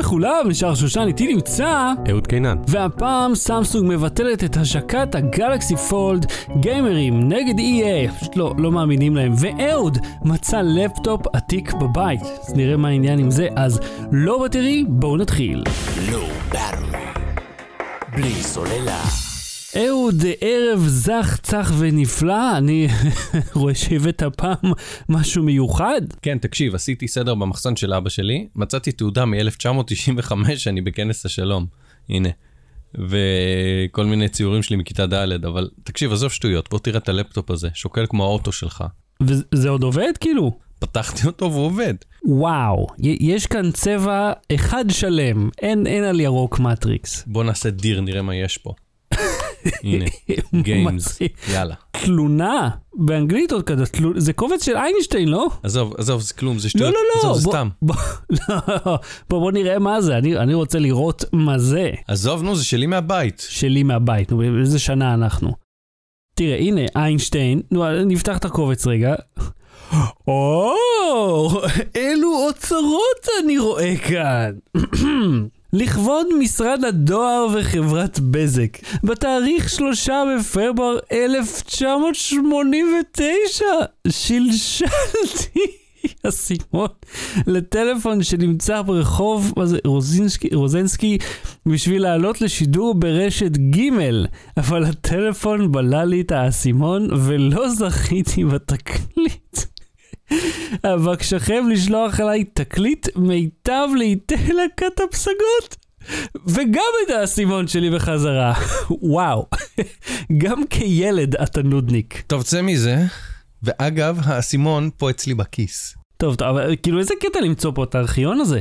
לכולם, נשאר שושן איתי נמצא. אהוד קינן. והפעם סמסונג מבטלת את השקת ה Galaxy Fold, גיימרים נגד EA, פשוט לא, לא מאמינים להם. ואהוד מצא לפטופ עתיק בבית. אז נראה מה העניין עם זה, אז no battery, בואו נתחיל. לא. בלי סוללה. אהוד, ערב זך, צח ונפלא, אני רואה שהבאת הפעם משהו מיוחד. כן, תקשיב, עשיתי סדר במחסן של אבא שלי, מצאתי תעודה מ-1995 שאני בכנס השלום. הנה. וכל מיני ציורים שלי מכיתה ד', אבל תקשיב, עזוב שטויות, בוא תראה את הלפטופ הזה, שוקל כמו האוטו שלך. וזה עוד עובד כאילו? פתחתי אותו והוא עובד. וואו, יש כאן צבע אחד שלם, אין, אין על ירוק מטריקס. בוא נעשה dir, נראה מה יש פה. הנה, גיימס. יאללה. תלונה, באנגלית עוד כזה, זה קובץ של איינשטיין, לא? עזוב, עזוב, זה כלום, זה לא, שטויות. לא, לא, עזוב, זה סתם. בוא, לא, בוא, נראה מה זה, אני, אני רוצה לראות מה זה. עזוב, נו, זה שלי מהבית. שלי מהבית, נו, באיזה שנה אנחנו. תראה, הנה, איינשטיין, נו, נפתח את הקובץ רגע. או, אילו אוצרות אני רואה כאן. לכבוד משרד הדואר וחברת בזק, בתאריך שלושה בפברואר 1989, שלשלתי אסימון לטלפון שנמצא ברחוב, מה זה, רוזינסקי, רוזנסקי, בשביל לעלות לשידור ברשת ג', אבל הטלפון בלע לי את האסימון ולא זכיתי בתקליט. אבקשכם לשלוח אליי תקליט מיטב לעיתי להקת הפסגות. וגם את האסימון שלי בחזרה. וואו, גם כילד אתה נודניק. טוב, צא מזה. ואגב, האסימון פה אצלי בכיס. טוב, טוב, אבל כאילו איזה קטע למצוא פה את הארכיון הזה?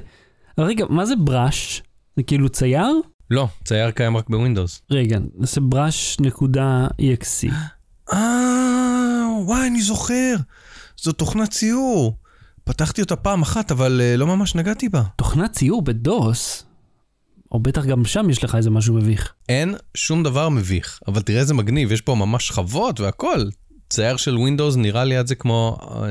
אבל רגע, מה זה בראש? זה כאילו צייר? לא, צייר קיים רק בווינדוס. רגע, נעשה brush.exe. אה, וואי, אני זוכר. זו תוכנת ציור. פתחתי אותה פעם אחת, אבל אה, לא ממש נגעתי בה. תוכנת ציור בדוס? או בטח גם שם יש לך איזה משהו מביך. אין שום דבר מביך, אבל תראה איזה מגניב, יש פה ממש שכבות והכל. צייר של Windows נראה לי עד זה כמו אה,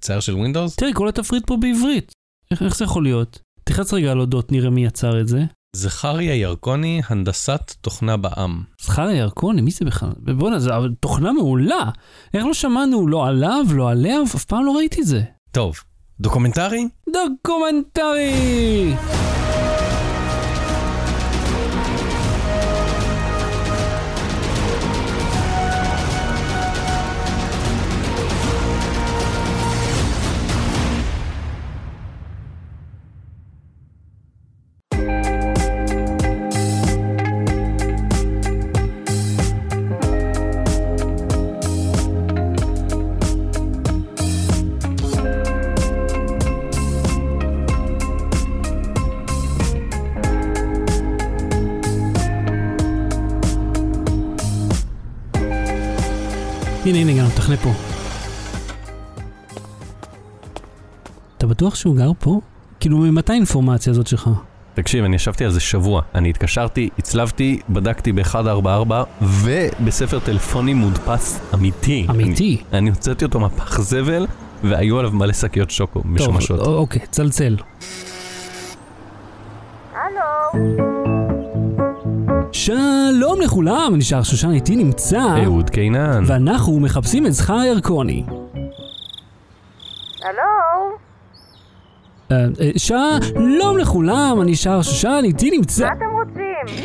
צייר של Windows. תראה, כל התפריט פה בעברית. איך, איך זה יכול להיות? תלחץ רגע על אודות, נראה מי יצר את זה. זכריה ירקוני, הנדסת תוכנה בע"מ. זכריה ירקוני, מי זה בכלל? בואנה, זו אבל תוכנה מעולה. איך לא שמענו לא עליו, לא עליה, אף פעם לא ראיתי את זה. טוב, דוקומנטרי? דוקומנטרי! הנה, הנה, גם תחנה פה. אתה בטוח שהוא גר פה? כאילו, ממתי האינפורמציה הזאת שלך? תקשיב, אני ישבתי על זה שבוע. אני התקשרתי, הצלבתי, בדקתי ב-144, ובספר טלפונים מודפס אמיתי. אמיתי? אני, אני הוצאתי אותו מהפח זבל, והיו עליו מלא שקיות שוקו משומשות. טוב, אוקיי, צלצל. הלו, שלום לכולם, נשאר שושן איתי נמצא, אהוד קינן. ואנחנו מחפשים את זכר ירקוני. הלו, אה, אה, שלום לכולם, אני שר שושן איתי נמצא. מה אתם רוצים?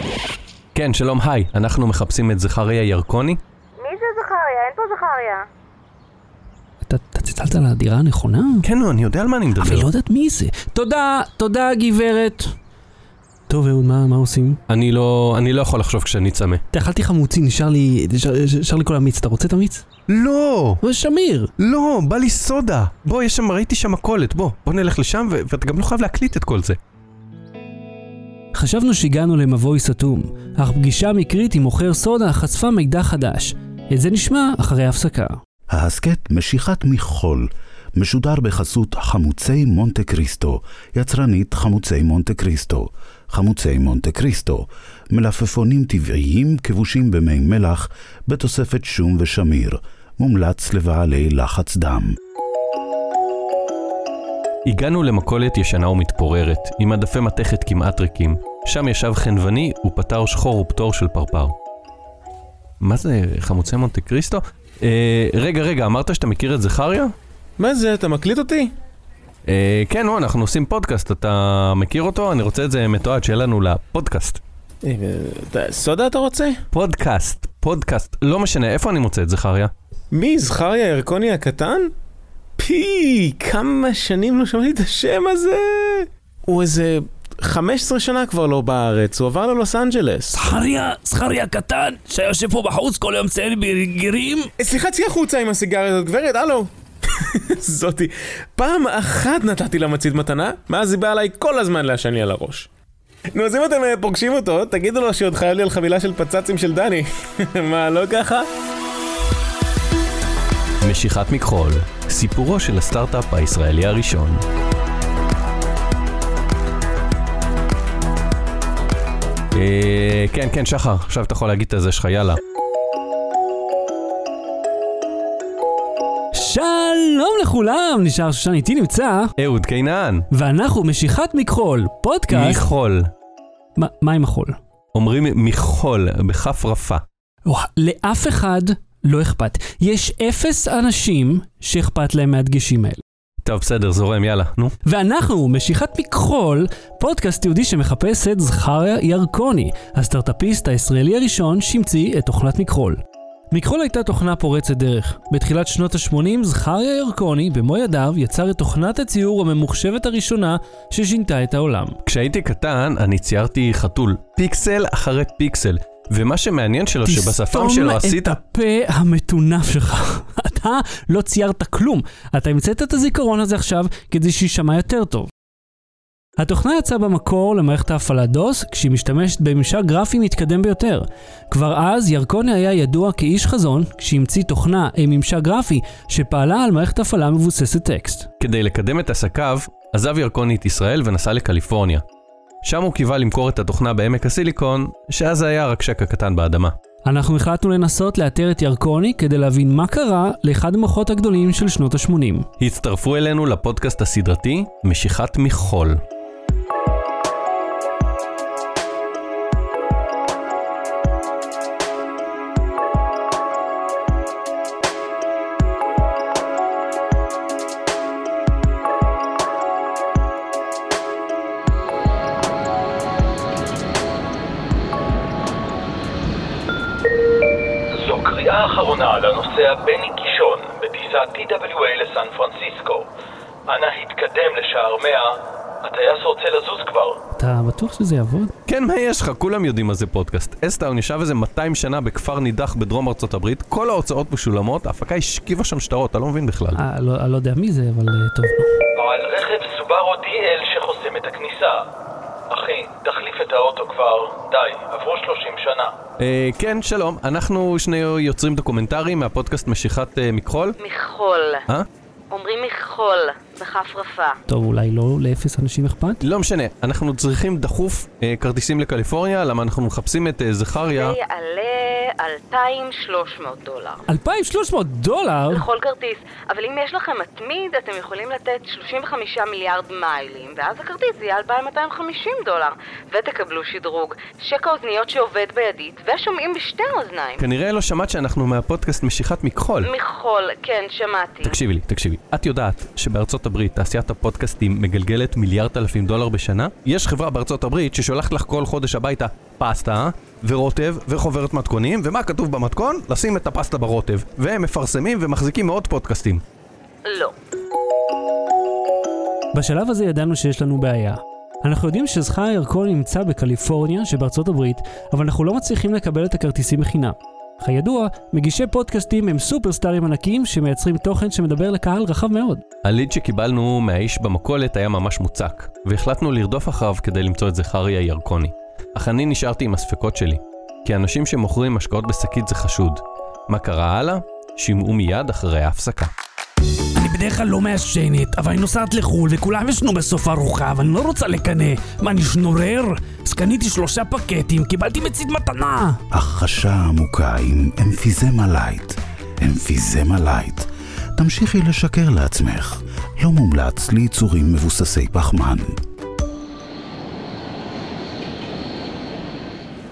כן, שלום, היי. אנחנו מחפשים את זכריה ירקוני. מי זה זכריה? אין פה זכריה. אתה אתה צלצלת על הדירה הנכונה? כן, נו, אני יודע על מה אני אבל מדבר. היא לא יודעת מי זה. תודה, תודה גברת. טוב אהוד, מה מה עושים? אני לא, אני לא יכול לחשוב כשאני צמא. אתה אכלתי חמוצי, נשאר לי, נשאר נשאר לי כל המיץ, אתה רוצה את המיץ? לא! אבל שמיר. לא, בא לי סודה. בוא, יש שם, ראיתי שם מכולת, בוא. בוא נלך לשם, ו- ואתה גם לא חייב להקליט את כל זה. חשבנו שהגענו למבוי סתום, אך פגישה מקרית עם מוכר סודה חשפה מידע חדש. את זה נשמע אחרי ההפסקה. ההסכת משיכת מחול משודר בחסות חמוצי מונטה קריסטו, יצרנית חמוצי מונטה קריסטו. חמוצי מונטה קריסטו, מלפפונים טבעיים כבושים במי מלח, בתוספת שום ושמיר. מומלץ לבעלי לחץ דם. הגענו למכולת ישנה ומתפוררת, עם עדפי מתכת כמעט ריקים. שם ישב חנווני ופתר שחור ופטור של פרפר. מה זה, חמוצי מונטה קריסטו? אה, רגע, רגע, אמרת שאתה מכיר את זכריה? מה זה, אתה מקליט אותי? אה, כן, נו, אנחנו עושים פודקאסט, אתה מכיר אותו? אני רוצה את זה מתועד שיהיה לנו לפודקאסט. אה, אתה- סודה אתה רוצה? פודקאסט, פודקאסט, לא משנה, איפה אני מוצא את זכריה? מי, זכריה ירקוני הקטן? פי, כמה שנים לא שמעתי את השם הזה. הוא איזה 15 שנה כבר לא בארץ, הוא עבר ללוס אנג'לס. זכריה, זכריה קטן, שיושב פה בחוץ כל יום ציין בגירים? אה, סליחה, צאי החוצה עם הסיגריה הזאת, גברת, הלו. זאתי, פעם אחת נתתי לה מצית מתנה, מאז היא באה אליי כל הזמן לעשן לי על הראש. נו, אז אם אתם אה, פוגשים אותו, תגידו לו שעוד חייב לי על חבילה של פצצים של דני. מה, לא ככה? משיכת מכחול, סיפורו של הסטארט-אפ הישראלי הראשון. אה, כן, כן, שחר, עכשיו אתה יכול להגיד את הזה שלך, יאללה. שלום לכולם, נשאר שושן איתי נמצא, אהוד קינן, ואנחנו משיכת מכחול, פודקאסט. מחול. מה- מה עם החול? אומרים מחול, בכף רפה. וואו, לאף אחד לא אכפת. יש אפס אנשים שאכפת להם מהדגשים האלה. טוב, בסדר, זורם, יאללה, נו. ואנחנו, משיכת מכחול, פודקאסט יהודי שמחפש את זכריה ירקוני, הסטארט-אפיסט הישראלי הראשון שהמציא את תוכנת מכחול. מכחול הייתה תוכנה פורצת דרך. בתחילת שנות ה-80 זכריה ירקוני, במו ידיו, יצר את תוכנת הציור הממוחשבת הראשונה ששינתה את העולם. כשהייתי קטן, אני ציירתי חתול, פיקסל אחרי פיקסל. ומה שמעניין שלו, שבשפם שלו עשית... תסתום את הפה המטונף שלך. אתה לא ציירת כלום. אתה המצאת את הזיכרון הזה עכשיו כדי שיישמע יותר טוב. התוכנה יצאה במקור למערכת ההפעלה DOS כשהיא משתמשת בממשק גרפי מתקדם ביותר. כבר אז ירקוני היה ידוע כאיש חזון כשהמציא תוכנה עם ממשק גרפי שפעלה על מערכת הפעלה מבוססת טקסט. כדי לקדם את עסקיו, עזב ירקוני את ישראל ונסע לקליפורניה. שם הוא קיווה למכור את התוכנה בעמק הסיליקון, שאז היה רק שקע קטן באדמה. אנחנו החלטנו לנסות לאתר את ירקוני כדי להבין מה קרה לאחד המוחות הגדולים של שנות ה-80. הצטרפו אלינו לפודקאסט הסדרתי, משיכת מחול. אחרונה לנוסע בני קישון בטיסה TWA לסן פרנסיסקו. אנא התקדם לשער 100, הטייס רוצה לזוז כבר. אתה בטוח שזה יעבוד? כן, מה יש לך? כולם יודעים מה זה פודקאסט. אסטאון ישב איזה 200 שנה בכפר נידח בדרום ארצות הברית, כל ההוצאות משולמות, ההפקה השכיבה שם שטרות, אתה לא מבין בכלל. אה, לא, אני לא יודע מי זה, אבל אה, טוב. על רכב סובארו DL שחוסם את הכניסה. אחי, תחליף את האוטו כבר. די, עברו 30 שנה. אה, כן, שלום, אנחנו שני יוצרים דוקומנטריים מהפודקאסט משיכת אה, מכחול. מכחול. אה? אומרים מכחול, בכף רפה. טוב, אולי לא לאפס אנשים אכפת? לא משנה, אנחנו צריכים דחוף אה, כרטיסים לקליפורניה, למה אנחנו מחפשים את אה, זכריה. זה יעלה 2,300 דולר. 2,300 דולר? לכל כרטיס, אבל אם יש לכם מתמיד, אתם יכולים לתת 35 מיליארד מיילים, ואז הכרטיס יהיה 2,250 דולר, ותקבלו שדרוג, שק האוזניות שעובד בידית, ושומעים בשתי האוזניים. כנראה לא שמעת שאנחנו מהפודקאסט משיכת מכחול. מחול, כן, שמעתי. תקשיבי לי, תקשיבי. את יודעת שבארצות הברית תעשיית הפודקאסטים מגלגלת מיליארד אלפים דולר בשנה? יש חברה בארצות הברית ששולחת לך כל חודש הביתה פסטה ורוטב וחוברת מתכונים, ומה כתוב במתכון? לשים את הפסטה ברוטב. והם מפרסמים ומחזיקים מאות פודקאסטים. לא. בשלב הזה ידענו שיש לנו בעיה. אנחנו יודעים שזכר ירקון נמצא בקליפורניה שבארצות הברית, אבל אנחנו לא מצליחים לקבל את הכרטיסים בחינם. כידוע, מגישי פודקאסטים הם סופרסטארים ענקיים שמייצרים תוכן שמדבר לקהל רחב מאוד. הליד שקיבלנו מהאיש במכולת היה ממש מוצק, והחלטנו לרדוף אחריו כדי למצוא את זכריה ירקוני. אך אני נשארתי עם הספקות שלי, כי אנשים שמוכרים משקאות בשקית זה חשוד. מה קרה הלאה? שמעו מיד אחרי ההפסקה. בדרך כלל לא מעשנת, אבל אני נוסעת לחו"ל וכולם יעשנו בסוף ארוחה ואני לא רוצה לקנא. מה, אני שנורר? אז קניתי שלושה פקטים, קיבלתי מצית מתנה. הכחשה עמוקה עם אמפיזמה light. אמפיזמה light. תמשיכי לשקר לעצמך. לא מומלץ ליצורים מבוססי פחמן.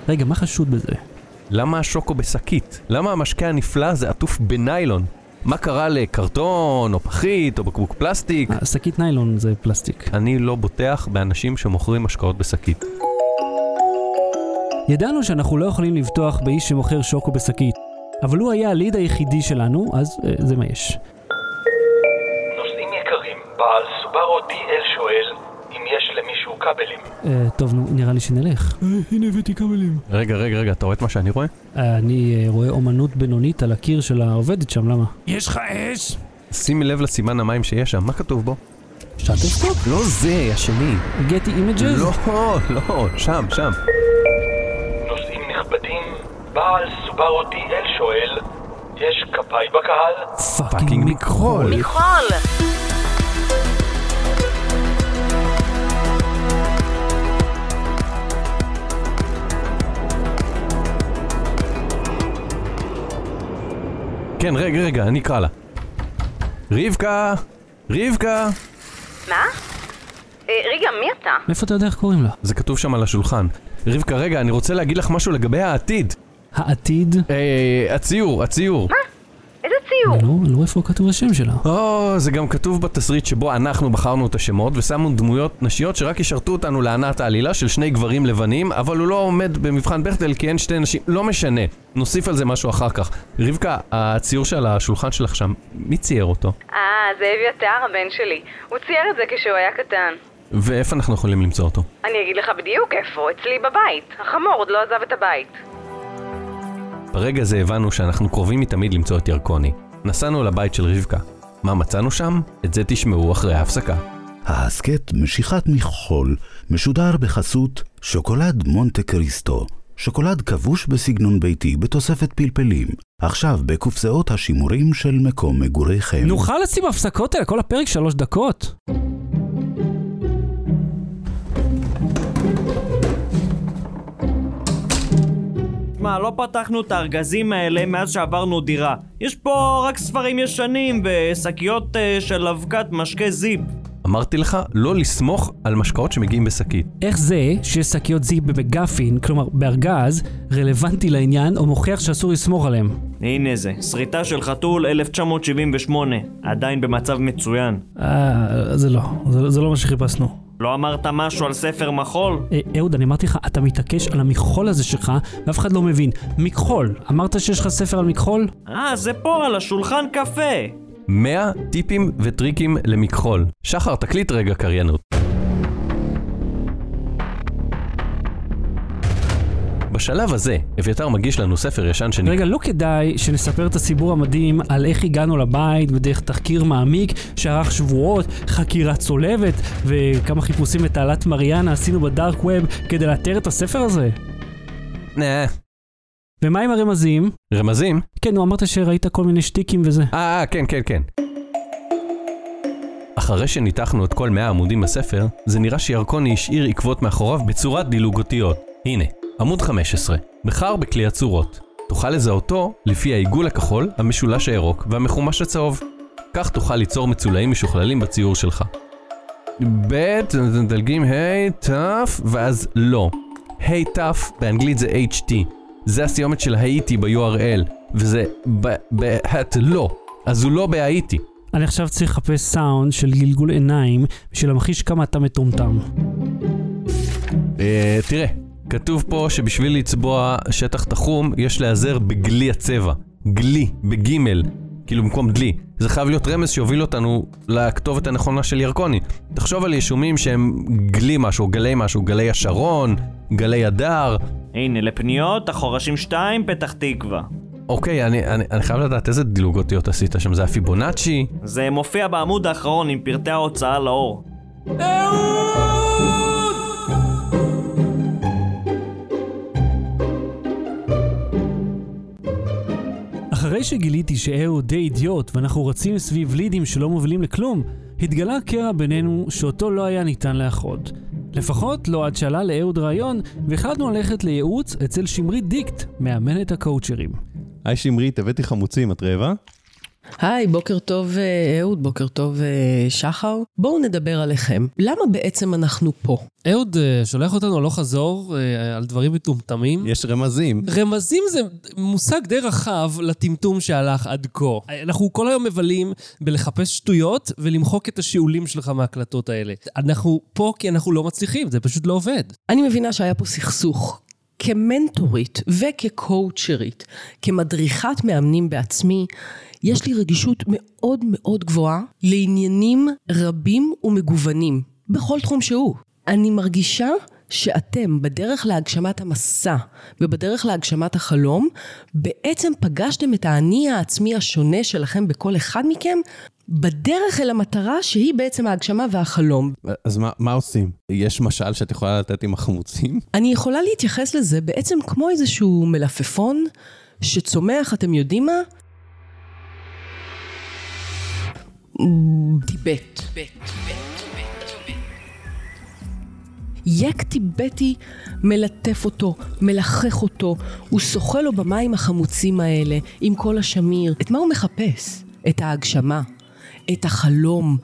רגע, מה חשוד בזה? למה השוקו בשקית? למה המשקה הנפלא הזה עטוף בניילון? מה קרה לקרטון, או פחית, או בקבוק פלסטיק? שקית ניילון זה פלסטיק. אני לא בוטח באנשים שמוכרים משקאות בשקית. ידענו שאנחנו לא יכולים לבטוח באיש שמוכר שוקו בשקית, אבל הוא היה הליד היחידי שלנו, אז אה, זה מה יש. נוסעים יקרים, בעל סובארו DL שואל כבלים. אה, טוב, נו, נראה לי שנלך. אה, הנה הבאתי כבלים. רגע, רגע, רגע, אתה רואה את מה שאני רואה? אה, אני אה, רואה אומנות בינונית על הקיר של העובדת שם, למה? יש לך אש? שימי לב לסימן המים שיש שם, מה כתוב בו? Shutterstock? לא זה, השני. Getty Images? לא, לא, שם, שם. נוסעים נכבדים, בעל סובארו DL שואל, יש כפאי בקהל? fucking מכחול. מכחול! כן, רגע, רגע, אני אקרא לה. רבקה! רבקה! מה? אה, רגע, מי אתה? מאיפה אתה יודע איך קוראים לה? זה כתוב שם על השולחן. רבקה, רגע, אני רוצה להגיד לך משהו לגבי העתיד. העתיד? אה, הציור, הציור. איזה ציור? לא, לא איפה כתוב השם שלה. או, זה גם כתוב בתסריט שבו אנחנו בחרנו את השמות ושמנו דמויות נשיות שרק ישרתו אותנו לענת העלילה של שני גברים לבנים, אבל הוא לא עומד במבחן בכטל כי אין שתי נשים, לא משנה. נוסיף על זה משהו אחר כך. רבקה, הציור שעל השולחן שלך שם, מי צייר אותו? אה, זה אביתר הבן שלי. הוא צייר את זה כשהוא היה קטן. ואיפה אנחנו יכולים למצוא אותו? אני אגיד לך בדיוק איפה, אצלי בבית. החמור עוד לא עזב את הבית. ברגע זה הבנו שאנחנו קרובים מתמיד למצוא את ירקוני. נסענו לבית של רבקה. מה מצאנו שם? את זה תשמעו אחרי ההפסקה. ההסכת משיכת מכחול משודר בחסות שוקולד מונטה קריסטו. שוקולד כבוש בסגנון ביתי בתוספת פלפלים. עכשיו בקופסאות השימורים של מקום מגוריכם. נוכל לשים הפסקות האלה, כל הפרק שלוש דקות. מה, לא פתחנו את הארגזים האלה מאז שעברנו דירה. יש פה רק ספרים ישנים ושקיות אה, של אבקת משקה זיפ. אמרתי לך לא לסמוך על משקאות שמגיעים בשקית. איך זה שיש שקיות זיפ במגפין, כלומר בארגז, רלוונטי לעניין או מוכיח שאסור לסמוך עליהם? הנה זה, שריטה של חתול 1978, עדיין במצב מצוין. אה, זה לא, זה, זה לא מה שחיפשנו. לא אמרת משהו על ספר מחול? אה, אהוד, אני אמרתי לך, אתה מתעקש על המכחול הזה שלך, ואף אחד לא מבין. מכחול, אמרת שיש לך ספר על מכחול? אה, זה פה על השולחן קפה. 100 טיפים וטריקים למכחול. שחר, תקליט רגע קריינות. בשלב הזה, אביתר מגיש לנו ספר ישן שנקרא... רגע, לא כדאי שנספר את הסיפור המדהים על איך הגענו לבית בדרך תחקיר מעמיק שארך שבועות, חקירה צולבת וכמה חיפושים בתעלת מריאנה עשינו בדארק ווב כדי לאתר את הספר הזה. נה, ומה עם הרמזים? רמזים? כן, נו, אמרת שראית כל מיני שטיקים וזה. אה, אה, כן, כן, כן. אחרי שניתחנו את כל 100 עמודים בספר, זה נראה שירקוני השאיר עקבות מאחוריו בצורת דילוג אותיות. הנה, עמוד 15. בחר בכלי הצורות. תוכל לזהותו לפי העיגול הכחול, המשולש הירוק והמחומש הצהוב. כך תוכל ליצור מצולעים משוכללים בציור שלך. ב', מדלגים ה', ת', ואז לא. ה' ת' באנגלית זה HT. זה הסיומת של האיטי ב-URL, וזה בהט לא. אז הוא לא בהאיטי. אני עכשיו צריך לחפש סאונד של גלגול עיניים בשביל להמחיש כמה אתה מטומטם. אה, תראה, כתוב פה שבשביל לצבוע שטח תחום, יש להיעזר בגלי הצבע. גלי, בגימל. כאילו במקום דלי. זה חייב להיות רמז שיוביל אותנו לכתובת הנכונה של ירקוני. תחשוב על ישומים שהם גלי משהו, גלי משהו, גלי השרון, גלי הדר. הנה, לפניות, החורשים 2, פתח תקווה. אוקיי, אני, אני, אני חייב לדעת איזה דילוג אותיות עשית שם, זה הפיבונאצ'י? זה מופיע בעמוד האחרון עם פרטי ההוצאה לאור. אחרי שגיליתי שאהוד די אידיוט ואנחנו רצים סביב לידים שלא מובילים לכלום, התגלה קרע בינינו שאותו לא היה ניתן לאחות. לפחות לא עד שעלה לאהוד רעיון והחלטנו ללכת לייעוץ אצל שמרית דיקט, מאמנת הקואוצ'רים. היי שמרית, הבאתי חמוצים, את רעבה? היי, בוקר טוב אה, אהוד, בוקר טוב אה, שחר. בואו נדבר עליכם. למה בעצם אנחנו פה? אהוד אה, שולח אותנו הלוך חזור אה, על דברים מטומטמים. יש רמזים. רמזים זה מושג די רחב לטמטום שהלך עד כה. אנחנו כל היום מבלים בלחפש שטויות ולמחוק את השיעולים שלך מההקלטות האלה. אנחנו פה כי אנחנו לא מצליחים, זה פשוט לא עובד. אני מבינה שהיה פה סכסוך. כמנטורית וכקואוצ'רית, כמדריכת מאמנים בעצמי, יש לי רגישות מאוד מאוד גבוהה לעניינים רבים ומגוונים, בכל תחום שהוא. אני מרגישה שאתם בדרך להגשמת המסע ובדרך להגשמת החלום, בעצם פגשתם את האני העצמי השונה שלכם בכל אחד מכם, בדרך אל המטרה שהיא בעצם ההגשמה והחלום. אז מה, מה עושים? יש משל שאת יכולה לתת עם החמוצים? אני יכולה להתייחס לזה בעצם כמו איזשהו מלפפון שצומח, אתם יודעים מה? טיבט. יק טיבטי מלטף אותו, מלחך אותו, הוא שוחה לו במים החמוצים האלה, עם כל השמיר. את מה הוא מחפש? את ההגשמה, את החלום,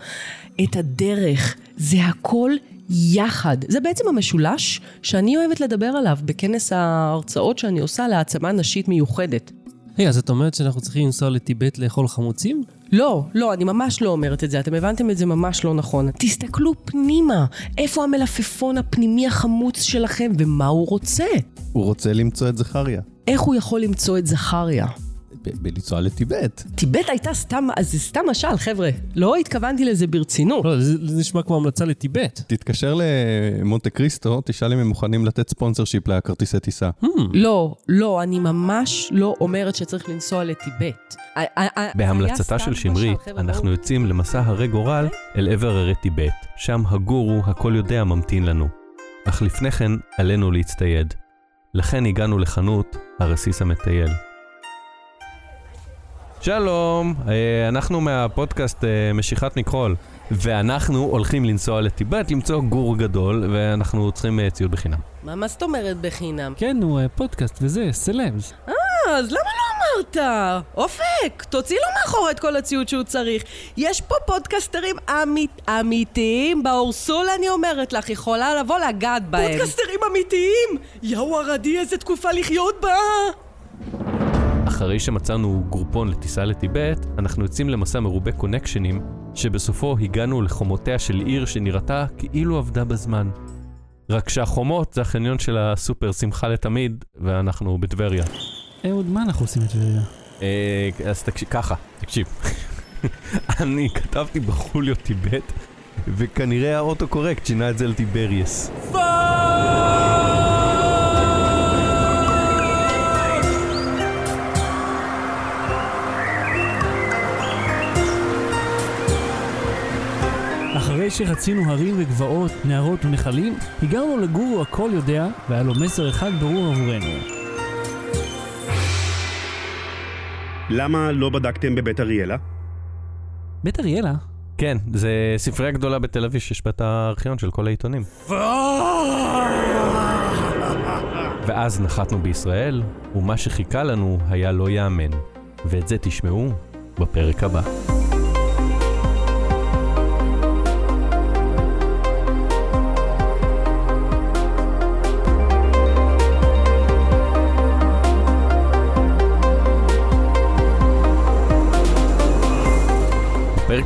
את הדרך. זה הכל יחד. זה בעצם המשולש שאני אוהבת לדבר עליו בכנס ההרצאות שאני עושה להעצמה נשית מיוחדת. היי, אז את אומרת שאנחנו צריכים לנסוע לטיבט לאכול חמוצים? לא, לא, אני ממש לא אומרת את זה, אתם הבנתם את זה ממש לא נכון. תסתכלו פנימה, איפה המלפפון הפנימי החמוץ שלכם ומה הוא רוצה? הוא רוצה למצוא את זכריה. איך הוא יכול למצוא את זכריה? בלנסוע לטיבט. טיבט הייתה סתם, אז זה סתם משל, חבר'ה. לא התכוונתי לזה ברצינות. לא, זה, זה נשמע כמו המלצה לטיבט. תתקשר למונטה קריסטו, תשאל אם הם מוכנים לתת ספונסר שיפ לכרטיסי טיסה. לא, לא, אני ממש לא אומרת שצריך לנסוע לטיבט. בהמלצתה של שמרית, אנחנו בואו. יוצאים למסע הרי גורל אל עבר הרי טיבט. שם הגורו הכל יודע ממתין לנו. אך לפני כן עלינו להצטייד. לכן הגענו לחנות הרסיס המטייל. שלום, אה, אנחנו מהפודקאסט אה, משיכת מכחול, ואנחנו הולכים לנסוע לטיבט למצוא גור גדול, ואנחנו צריכים אה, ציוד בחינם. מה, מה זאת אומרת בחינם? כן, הוא פודקאסט וזה, סלבס. אה, אז למה לא אמרת? אופק, תוציא לו מאחורה את כל הציוד שהוא צריך. יש פה פודקסטרים אמית, אמיתיים, באורסול אני אומרת לך, יכולה לבוא לגעת בהם. פודקסטרים אמיתיים? יאו ערדי, איזה תקופה לחיות בה! אחרי שמצאנו גרופון לטיסה לטיבט, אנחנו יוצאים למסע מרובה קונקשנים, שבסופו הגענו לחומותיה של עיר שנראתה כאילו עבדה בזמן. רק שהחומות זה החניון של הסופר שמחה לתמיד, ואנחנו בטבריה. אהוד, מה אנחנו עושים בטבריה? אה, אז תקשיב, ככה, תקשיב. אני כתבתי בחוליו טיבט, וכנראה האוטו קורקט שינה את זה לטיבריאס. אחרי שרצינו הרים וגבעות, נהרות ונחלים, הגענו לגורו הכל יודע, והיה לו מסר אחד ברור עבורנו. למה לא בדקתם בבית אריאלה? בית אריאלה? כן, זה ספרייה גדולה בתל אביב שיש בה את הארכיון של כל העיתונים. ואז נחתנו בישראל, ומה שחיכה לנו היה לא ייאמן. ואת זה תשמעו בפרק הבא.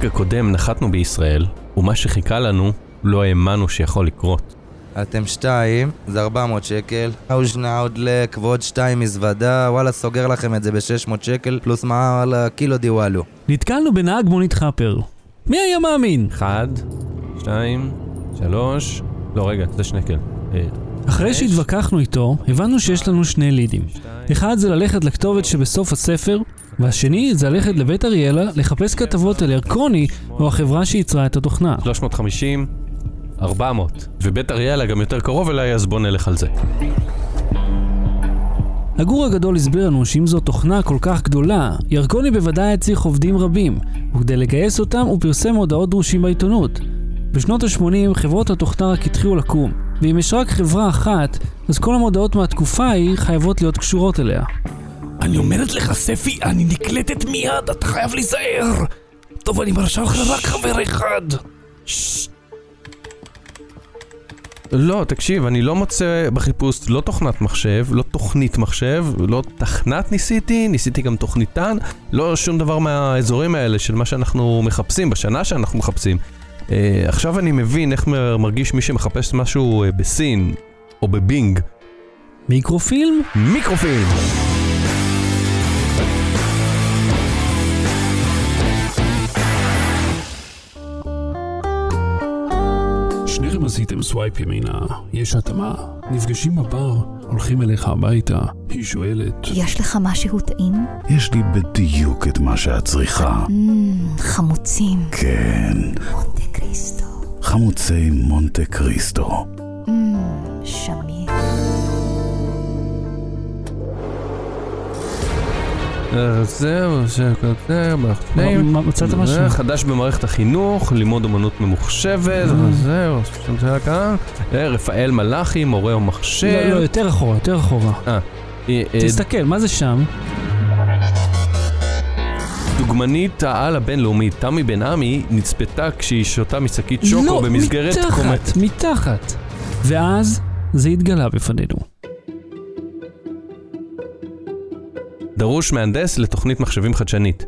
בפרק הקודם נחתנו בישראל, ומה שחיכה לנו לא האמנו שיכול לקרות. אתם שתיים, זה 400 שקל, אוז'נה עוד לק ועוד שתיים מזוודה, וואלה סוגר לכם את זה ב-600 שקל, פלוס מע"מ על הקילו דיוואלו. נתקלנו בנהג מונית חאפר. מי היה מאמין? אחד, שתיים, שלוש, לא רגע, זה שנקל. אה, אחרי שהתווכחנו איתו, הבנו שיש לנו שני לידים. אחד זה ללכת לכתובת שבסוף הספר, והשני זה ללכת לבית אריאלה לחפש כתבות על ירקוני או החברה שייצרה את התוכנה. 350, 400. ובית אריאלה גם יותר קרוב אליי, אז בוא נלך על זה. הגור הגדול הסביר לנו שאם זו תוכנה כל כך גדולה, ירקוני בוודאי היה צריך עובדים רבים, וכדי לגייס אותם הוא פרסם הודעות דרושים בעיתונות. בשנות ה-80 חברות התוכנה רק התחילו לקום, ואם יש רק חברה אחת, אז כל המודעות מהתקופה ההיא חייבות להיות קשורות אליה. אני אומרת לך, ספי, אני נקלטת מיד, אתה חייב להיזהר! טוב, אני מרשה לך רק חבר אחד. לא, תקשיב, אני לא מוצא בחיפוש לא תוכנת מחשב, לא תוכנית מחשב, לא תכנת ניסיתי, ניסיתי גם תוכניתן, לא שום דבר מהאזורים האלה של מה שאנחנו מחפשים, בשנה שאנחנו מחפשים. אה, עכשיו אני מבין איך מרגיש מי שמחפש משהו אה, בסין, או ב Bing. מיקרופילם? מיקרופילם! שניכם עשיתם swipe ימינה, יש התאמה, נפגשים בבר, הולכים אליך הביתה, היא שואלת, יש לך משהו טעים? יש לי בדיוק את מה שאת צריכה. מממ, חמוצים. כן, מונטה קריסטו. חמוצי מונטה קריסטו. זהו, שכזה, מה- מה- מצאת משהו? זה חדש במערכת החינוך, לימוד אומנות ממוחשבת, אה. זהו, זה כאן. אה, רפאל מלאכי, מורה ומחשב. לא, לא, יותר אחורה, יותר אחורה. אה, תסתכל, מה זה שם? דוגמנית העל הבינלאומית תמי בן עמי נצפתה כשהיא שותה משקית שוקו לא, במסגרת מתחת, קומט. מתחת. ואז זה התגלה בפנינו. דרוש מהנדס לתוכנית מחשבים חדשנית.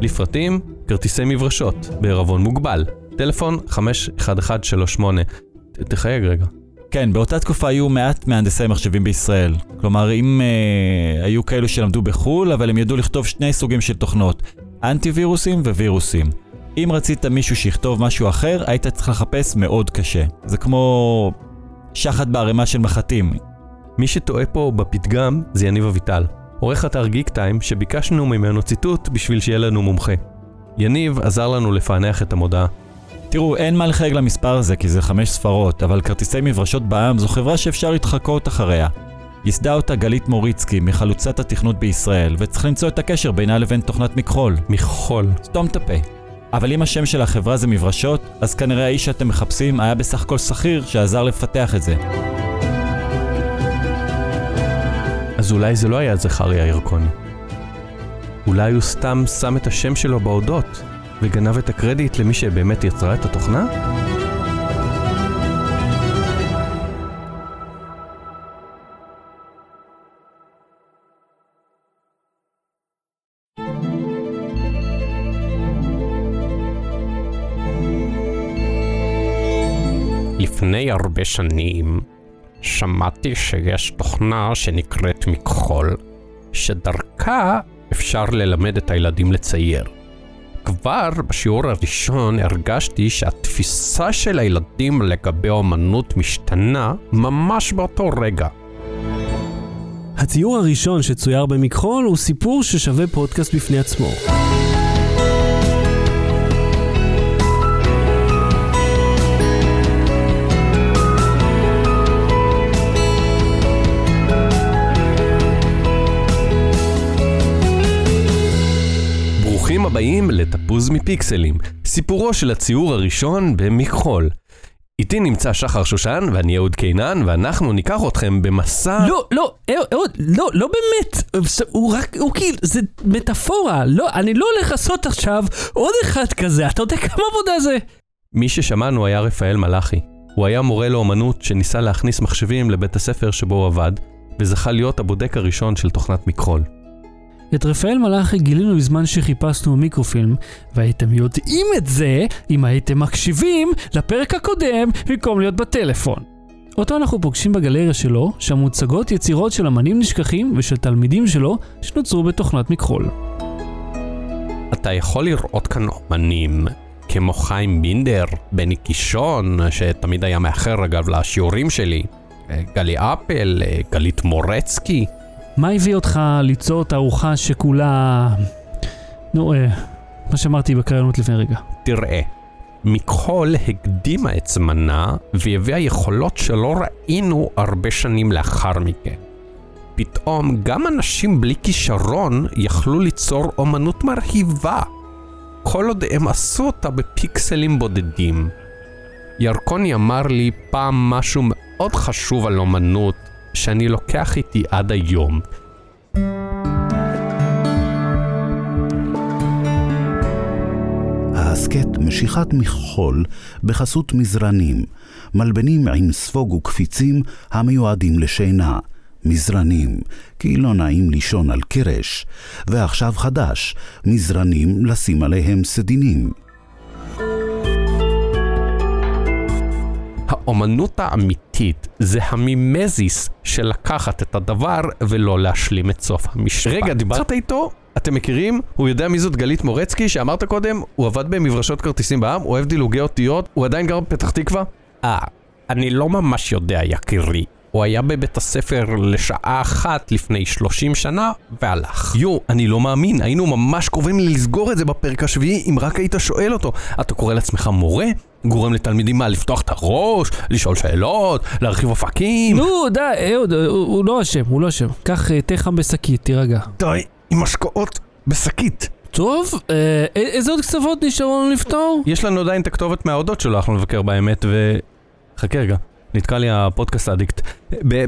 לפרטים, כרטיסי מברשות, בעירבון מוגבל. טלפון 51138. ת- תחייג רגע. כן, באותה תקופה היו מעט מהנדסי מחשבים בישראל. כלומר, אם אה, היו כאלו שלמדו בחו"ל, אבל הם ידעו לכתוב שני סוגים של תוכנות, אנטי-וירוסים ווירוסים. אם רצית מישהו שיכתוב משהו אחר, היית צריך לחפש מאוד קשה. זה כמו שחת בערימה של מחטים. מי שטועה פה בפתגם זה יניב אביטל, עורך אתר גיק טיים שביקשנו ממנו ציטוט בשביל שיהיה לנו מומחה. יניב עזר לנו לפענח את המודעה. תראו, אין מה לחייג למספר הזה כי זה חמש ספרות, אבל כרטיסי מברשות בעם זו חברה שאפשר להתחקות אחריה. ייסדה אותה גלית מוריצקי, מחלוצת התכנות בישראל, וצריך למצוא את הקשר בינה לבין תוכנת מכחול. מכחול. סתום את הפה. אבל אם השם של החברה זה מברשות, אז כנראה האיש שאתם מחפשים היה בסך הכל שכיר שעזר לפתח את זה. אז אולי זה לא היה זכריה ירקוני. אולי הוא סתם שם את השם שלו בהודות, וגנב את הקרדיט למי שבאמת יצרה את התוכנה? לפני הרבה שנים שמעתי שיש תוכנה שנקראת מכחול, שדרכה אפשר ללמד את הילדים לצייר. כבר בשיעור הראשון הרגשתי שהתפיסה של הילדים לגבי אומנות משתנה ממש באותו רגע. הציור הראשון שצויר במכחול הוא סיפור ששווה פודקאסט בפני עצמו. הבאים לתפוז מפיקסלים, סיפורו של הציור הראשון במכחול. איתי נמצא שחר שושן ואני אהוד קינן, ואנחנו ניקח אתכם במסע... לא, לא, אהוד, לא, לא באמת. הוא רק, הוא כאילו, זה מטאפורה. לא, אני לא הולך לעשות עכשיו עוד אחד כזה. אתה יודע כמה עבודה זה? מי ששמענו היה רפאל מלאכי. הוא היה מורה לאומנות שניסה להכניס מחשבים לבית הספר שבו הוא עבד, וזכה להיות הבודק הראשון של תוכנת מכחול. את רפאל מלאכי גילינו בזמן שחיפשנו מיקרופילם, והייתם יודעים את זה אם הייתם מקשיבים לפרק הקודם במקום להיות בטלפון. אותו אנחנו פוגשים בגלריה שלו, שם מוצגות יצירות של אמנים נשכחים ושל תלמידים שלו שנוצרו בתוכנת מכחול. אתה יכול לראות כאן אומנים כמו חיים בינדר, בני קישון, שתמיד היה מאחר אגב לשיעורים שלי, אה, גלי אפל, אה, גלית מורצקי. מה הביא אותך ליצור תערוכה שכולה... נו, אה, מה שאמרתי בקריינות לפני רגע. תראה, מכחול הקדימה את זמנה והביאה יכולות שלא ראינו הרבה שנים לאחר מכן. פתאום גם אנשים בלי כישרון יכלו ליצור אומנות מרהיבה, כל עוד הם עשו אותה בפיקסלים בודדים. ירקוני אמר לי פעם משהו מאוד חשוב על אומנות, שאני לוקח איתי עד היום. ההסכת משיכת מכחול בחסות מזרנים, מלבנים עם ספוג וקפיצים המיועדים לשינה. מזרנים, כי לא נעים לישון על קרש, ועכשיו חדש, מזרנים לשים עליהם סדינים. האומנות האמיתית זה המימזיס של לקחת את הדבר ולא להשלים את סוף המשפט. רגע, דיברת איתו? אתם מכירים? הוא יודע מי זאת גלית מורצקי שאמרת קודם? הוא עבד במברשות כרטיסים בעם? הוא אוהב דילוגי אותיות? הוא עדיין גר בפתח תקווה? אה, אני לא ממש יודע, יקירי. הוא היה בבית הספר לשעה אחת לפני 30 שנה, והלך. יו, אני לא מאמין, היינו ממש קרובים לסגור את זה בפרק השביעי, אם רק היית שואל אותו. אתה קורא לעצמך מורה? גורם לתלמידים מה, לפתוח את הראש? לשאול שאלות? להרחיב אופקים? נו, די, אהוד, הוא, הוא לא אשם, הוא לא אשם. קח אה, תה חם בשקית, תירגע. די, עם השקעות בשקית. טוב, אה, איזה עוד קצוות נשארו לנו לפתור? יש לנו עדיין את הכתובת מההודות שלו, אנחנו נבקר באמת, ו... חכה רגע, נתקע לי הפודקאסט אדיקט.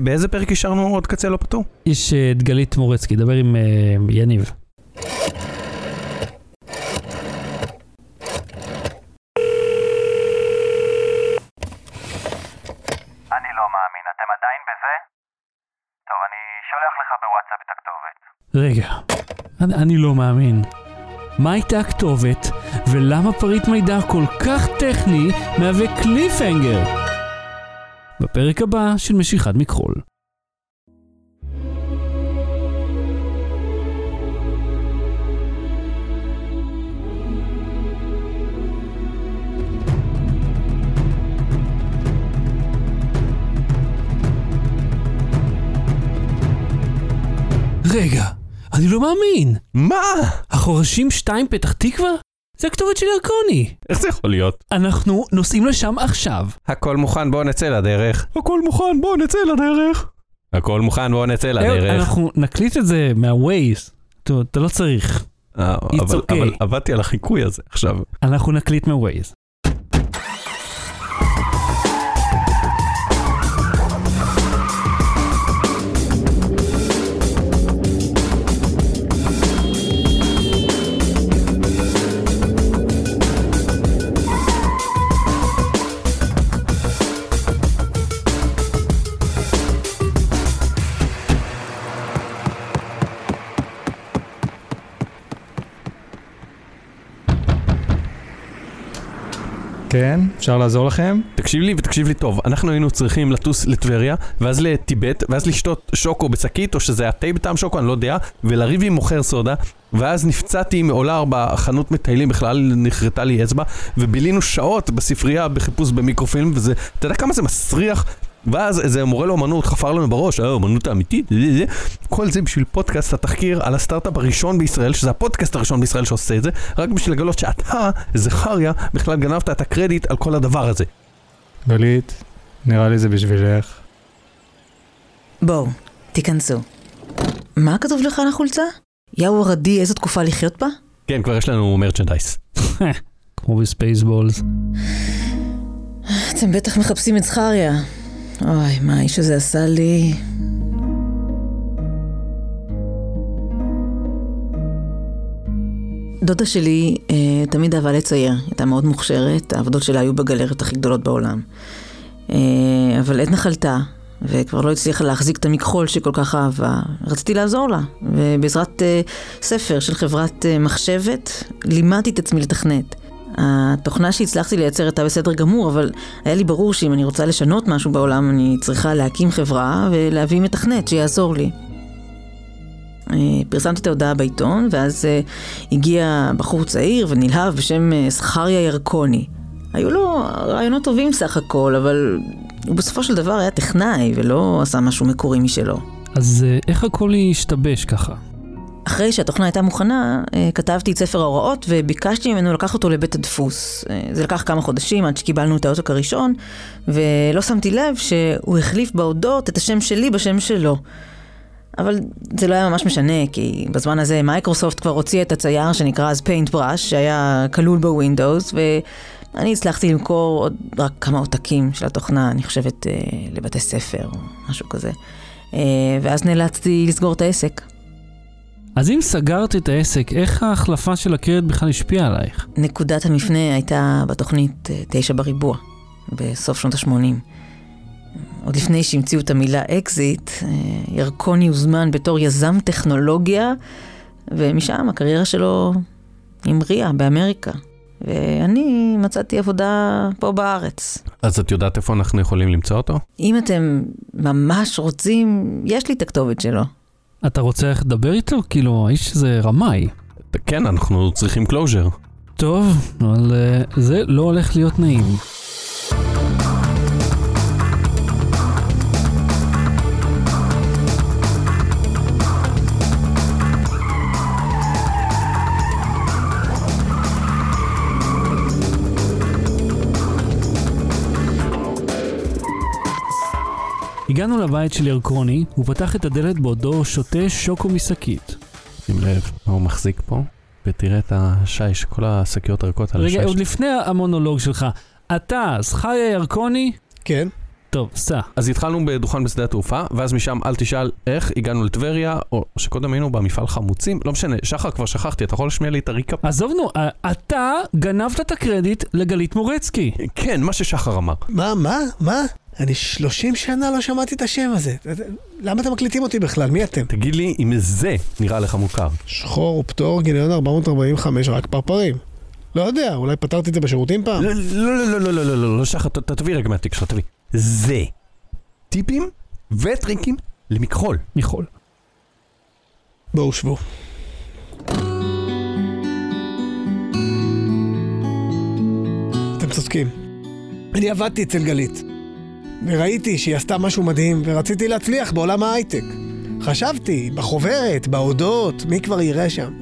באיזה פרק השארנו עוד קצה לא פתור? יש אה, את גלית מורצקי, דבר עם אה, יניב. אני לא מאמין, אתם עדיין בזה? טוב, אני שולח לך בוואטסאפ את הכתובת. רגע, אני, אני לא מאמין. מה הייתה הכתובת, ולמה פריט מידע כל כך טכני מהווה קליפהנגר? בפרק הבא של משיכת מכחול. רגע, אני לא מאמין. מה? החורשים 2 פתח תקווה? זה הכתובת של ירקוני. איך זה יכול להיות? אנחנו נוסעים לשם עכשיו. הכל מוכן, בואו נצא לדרך. הכל מוכן, בואו נצא לדרך. הכל מוכן, בואו נצא אהוד, לדרך. אנחנו נקליט את זה מהווייז. אתה לא צריך. אה, It's אבל- okay. אבל עבדתי על החיקוי הזה עכשיו. אנחנו נקליט מהווייז. כן, אפשר לעזור לכם? תקשיב לי ותקשיב לי טוב, אנחנו היינו צריכים לטוס לטבריה, ואז לטיבט, ואז לשתות שוקו בשקית, או שזה היה תה בטעם שוקו, אני לא יודע, ולריב עם מוכר סודה, ואז נפצעתי מעולר בחנות מטיילים, בכלל נחרטה לי אצבע, ובילינו שעות בספרייה בחיפוש במיקרופילם, וזה, אתה יודע כמה זה מסריח? ואז איזה מורה לאומנות חפר לנו בראש, אה, אומנות האמיתית, זה, זה, זה. כל זה בשביל פודקאסט התחקיר על הסטארט-אפ הראשון בישראל, שזה הפודקאסט הראשון בישראל שעושה את זה, רק בשביל לגלות שאתה, זכריה, בכלל גנבת את הקרדיט על כל הדבר הזה. גלית, נראה לי זה בשבילך. בואו, תיכנסו. מה כתוב לך על החולצה? יאו ערדי, איזו תקופה לחיות בה? כן, כבר יש לנו מרצ'נדייס. כמו בספייסבולס. אתם בטח מחפשים את זכריה. אוי, מה האיש הזה עשה לי? דודה שלי אה, תמיד אהבה לצייר, היא הייתה מאוד מוכשרת, העבודות שלה היו בגלריות הכי גדולות בעולם. אה, אבל עדנה חלתה, וכבר לא הצליחה להחזיק את המכחול שכל כך אהבה. רציתי לעזור לה, ובעזרת אה, ספר של חברת אה, מחשבת, לימדתי את עצמי לתכנת. התוכנה שהצלחתי לייצר הייתה בסדר גמור, אבל היה לי ברור שאם אני רוצה לשנות משהו בעולם, אני צריכה להקים חברה ולהביא מתכנת שיעזור לי. אה, פרסמתי את ההודעה בעיתון, ואז אה, הגיע בחור צעיר ונלהב בשם אה, זכריה ירקוני. היו לו רעיונות טובים סך הכל, אבל הוא בסופו של דבר היה טכנאי ולא עשה משהו מקורי משלו. אז איך הכל השתבש ככה? אחרי שהתוכנה הייתה מוכנה, אה, כתבתי את ספר ההוראות וביקשתי ממנו לקחת אותו לבית הדפוס. אה, זה לקח כמה חודשים עד שקיבלנו את העותק הראשון, ולא שמתי לב שהוא החליף בהודות את השם שלי בשם שלו. אבל זה לא היה ממש משנה, כי בזמן הזה מייקרוסופט כבר הוציאה את הצייר שנקרא אז Paint Brush, שהיה כלול ב Windows, ואני הצלחתי למכור עוד רק כמה עותקים של התוכנה, אני חושבת, אה, לבתי ספר או משהו כזה. ואז נאלצתי לסגור את העסק. אז אם סגרת את העסק, איך ההחלפה של הקרדיט בכלל השפיעה עלייך? נקודת המפנה הייתה בתוכנית אה, תשע בריבוע, בסוף שנות ה-80. עוד לפני שהמציאו את המילה אקזיט, אה, ירקוני הוזמן בתור יזם טכנולוגיה, ומשם הקריירה שלו המריאה באמריקה. ואני מצאתי עבודה פה בארץ. אז את יודעת איפה אנחנו יכולים למצוא אותו? אם אתם ממש רוצים, יש לי את הכתובת שלו. אתה רוצה איך לדבר איתו? כאילו, האיש הזה רמאי. כן, אנחנו צריכים closure. טוב, אבל אה, זה לא הולך להיות נעים. הגענו לבית של ירקוני, הוא פתח את הדלת בעודו שותה שוקו משקית. שים לב, מה הוא מחזיק פה? ותראה את השיש, כל השקיות הריקות על השיש. רגע, עוד לפני המונולוג שלך, אתה, זכריה ירקוני? כן. טוב, סע. אז התחלנו בדוכן בשדה התעופה, ואז משם אל תשאל איך הגענו לטבריה, או שקודם היינו במפעל חמוצים, לא משנה, שחר כבר שכחתי, אתה יכול להשמיע לי את הריקאפ? עזוב נו, אתה גנבת את הקרדיט לגלית מורצקי. כן, מה ששחר אמר. מה, מה, מה? אני 30 שנה לא שמעתי את השם הזה. למה אתם מקליטים אותי בכלל? מי אתם? תגיד לי אם זה נראה לך מוכר. שחור ופטור, גיליון 445, רק פרפרים. לא יודע, אולי פתרתי את זה בשירותים פעם? לא, לא, לא, לא, לא, לא, לא, לא, שחר, תביא רגע מהתיק שלך, תביא. זה טיפים וטריקים למכחול. מכחול. בואו שבו. אתם צודקים. אני עבדתי אצל גלית. וראיתי שהיא עשתה משהו מדהים, ורציתי להצליח בעולם ההייטק. חשבתי, בחוברת, בהודות, מי כבר יראה שם.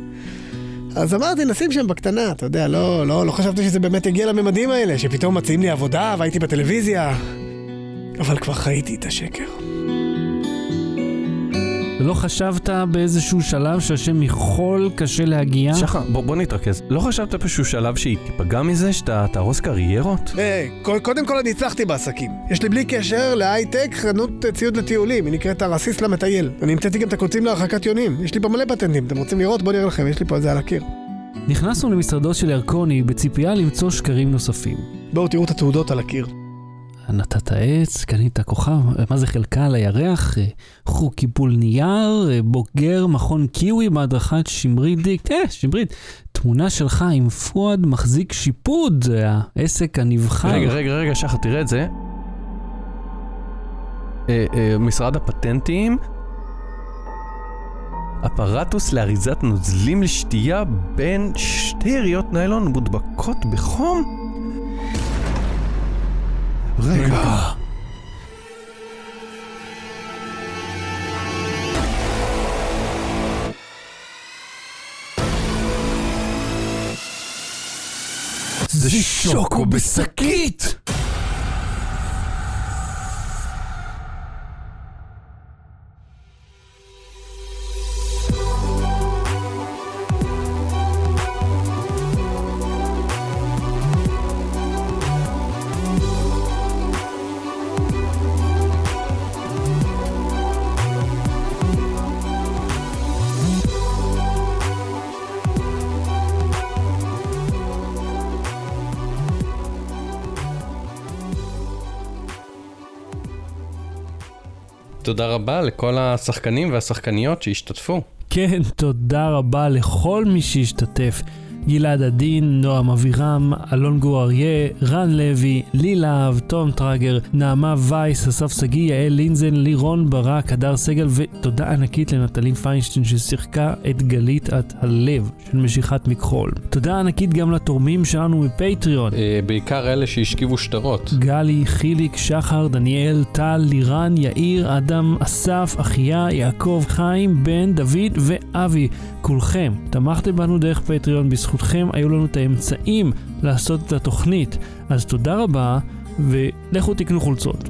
אז אמרתי, נשים שם בקטנה, אתה יודע, לא, לא, לא חשבתי שזה באמת יגיע לממדים האלה, שפתאום מציעים לי עבודה והייתי בטלוויזיה. אבל כבר חייתי את השקר. ולא חשבת באיזשהו שלב שהשם מחול קשה להגיע? שחר, בוא, בוא נתרכז. לא חשבת באיזשהו שלב שהיא תיפגע מזה, שאתה תהרוס קריירות? היי, קודם כל אני הצלחתי בעסקים. יש לי בלי קשר להייטק חנות ציוד לטיולים, היא נקראת הרסיס למטייל. אני המצאתי גם את הקוצים להרחקת יונים. יש לי פה מלא פטנטים, אתם רוצים לראות? בואו נראה לכם, יש לי פה את זה על הקיר. נכנסנו למשרדו של ירקוני בציפייה למצוא שקרים נוספים. בואו תראו את התעודות על הקיר. נטעת עץ, קנית כוכב, מה זה חלקה על הירח, חוג קיפול נייר, בוגר מכון קיווי בהדרכת שמרית דיק, אה, שמרית, תמונה שלך עם פואד מחזיק שיפוד, העסק הנבחר. רגע, רגע, רגע, שחר, תראה את זה. אה, אה, משרד הפטנטים, אפרטוס לאריזת נוזלים לשתייה בין שתי יריות ניילון מודבקות בחום? רגע. זה שוקו בשקית! תודה רבה לכל השחקנים והשחקניות שהשתתפו. כן, תודה רבה לכל מי שהשתתף. גלעד עדין, נועם אבירם, אלון גור אריה, רן לוי, לי להב, תום טראגר, נעמה וייס, אסף שגיא, יעל לינזן, לירון ברק, הדר סגל, ותודה ענקית לנטלי פיינשטיין ששיחקה את גלית את הלב של משיכת מכחול. תודה ענקית גם לתורמים שלנו מפטריון. אה, בעיקר אלה שהשכיבו שטרות. גלי, חיליק, שחר, דניאל, טל, לירן, יאיר, אדם, אסף, אחיה, יעקב, חיים, בן, דוד ואבי. כולכם תמכתם בנו דרך פטריון, בזכותכם היו לנו את האמצעים לעשות את התוכנית. אז תודה רבה, ולכו תקנו חולצות.